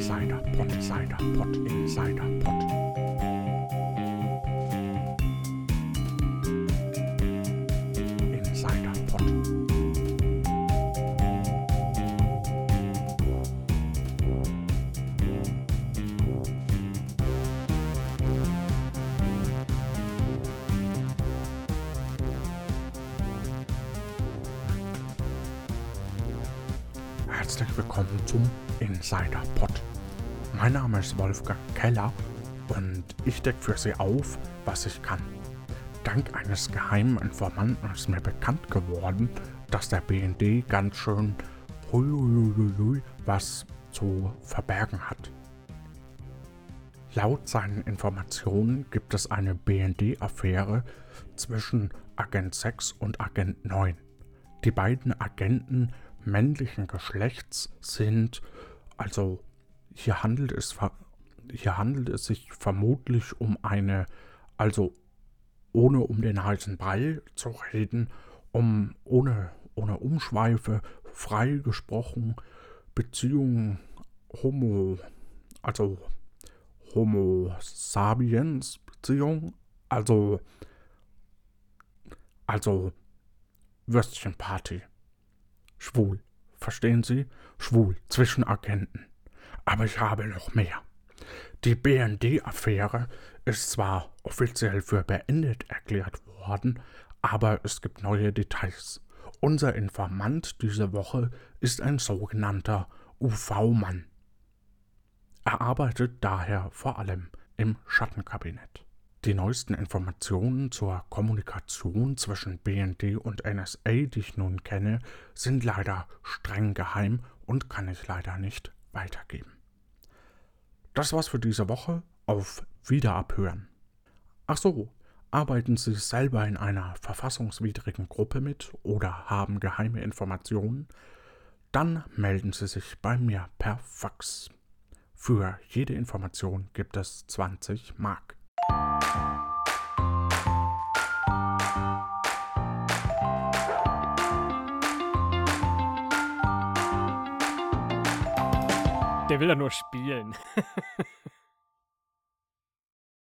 Insider Pod, Insider Pod, Insider Pod. Insider Pod. Herzlich willkommen zum Insider Pod. Mein Name ist Wolfgang Keller und ich decke für Sie auf, was ich kann. Dank eines geheimen Informanten ist mir bekannt geworden, dass der BND ganz schön hui, hui, hui, hui, was zu verbergen hat. Laut seinen Informationen gibt es eine BND-Affäre zwischen Agent 6 und Agent 9. Die beiden Agenten männlichen Geschlechts sind, also hier handelt es, hier handelt es sich vermutlich um eine, also ohne um den heißen Brei zu reden, um ohne, ohne Umschweife, frei gesprochen, Beziehungen Homo, also Homo sapiens Beziehung, also, also Würstchenparty. Schwul. Verstehen Sie? Schwul zwischen Agenten. Aber ich habe noch mehr. Die BND-Affäre ist zwar offiziell für beendet erklärt worden, aber es gibt neue Details. Unser Informant diese Woche ist ein sogenannter UV-Mann. Er arbeitet daher vor allem im Schattenkabinett. Die neuesten Informationen zur Kommunikation zwischen BND und NSA, die ich nun kenne, sind leider streng geheim und kann ich leider nicht weitergeben. Das war's für diese Woche. Auf Wiederabhören. Ach so, arbeiten Sie selber in einer verfassungswidrigen Gruppe mit oder haben geheime Informationen? Dann melden Sie sich bei mir per Fax. Für jede Information gibt es 20 Mark. Der will ja nur spielen.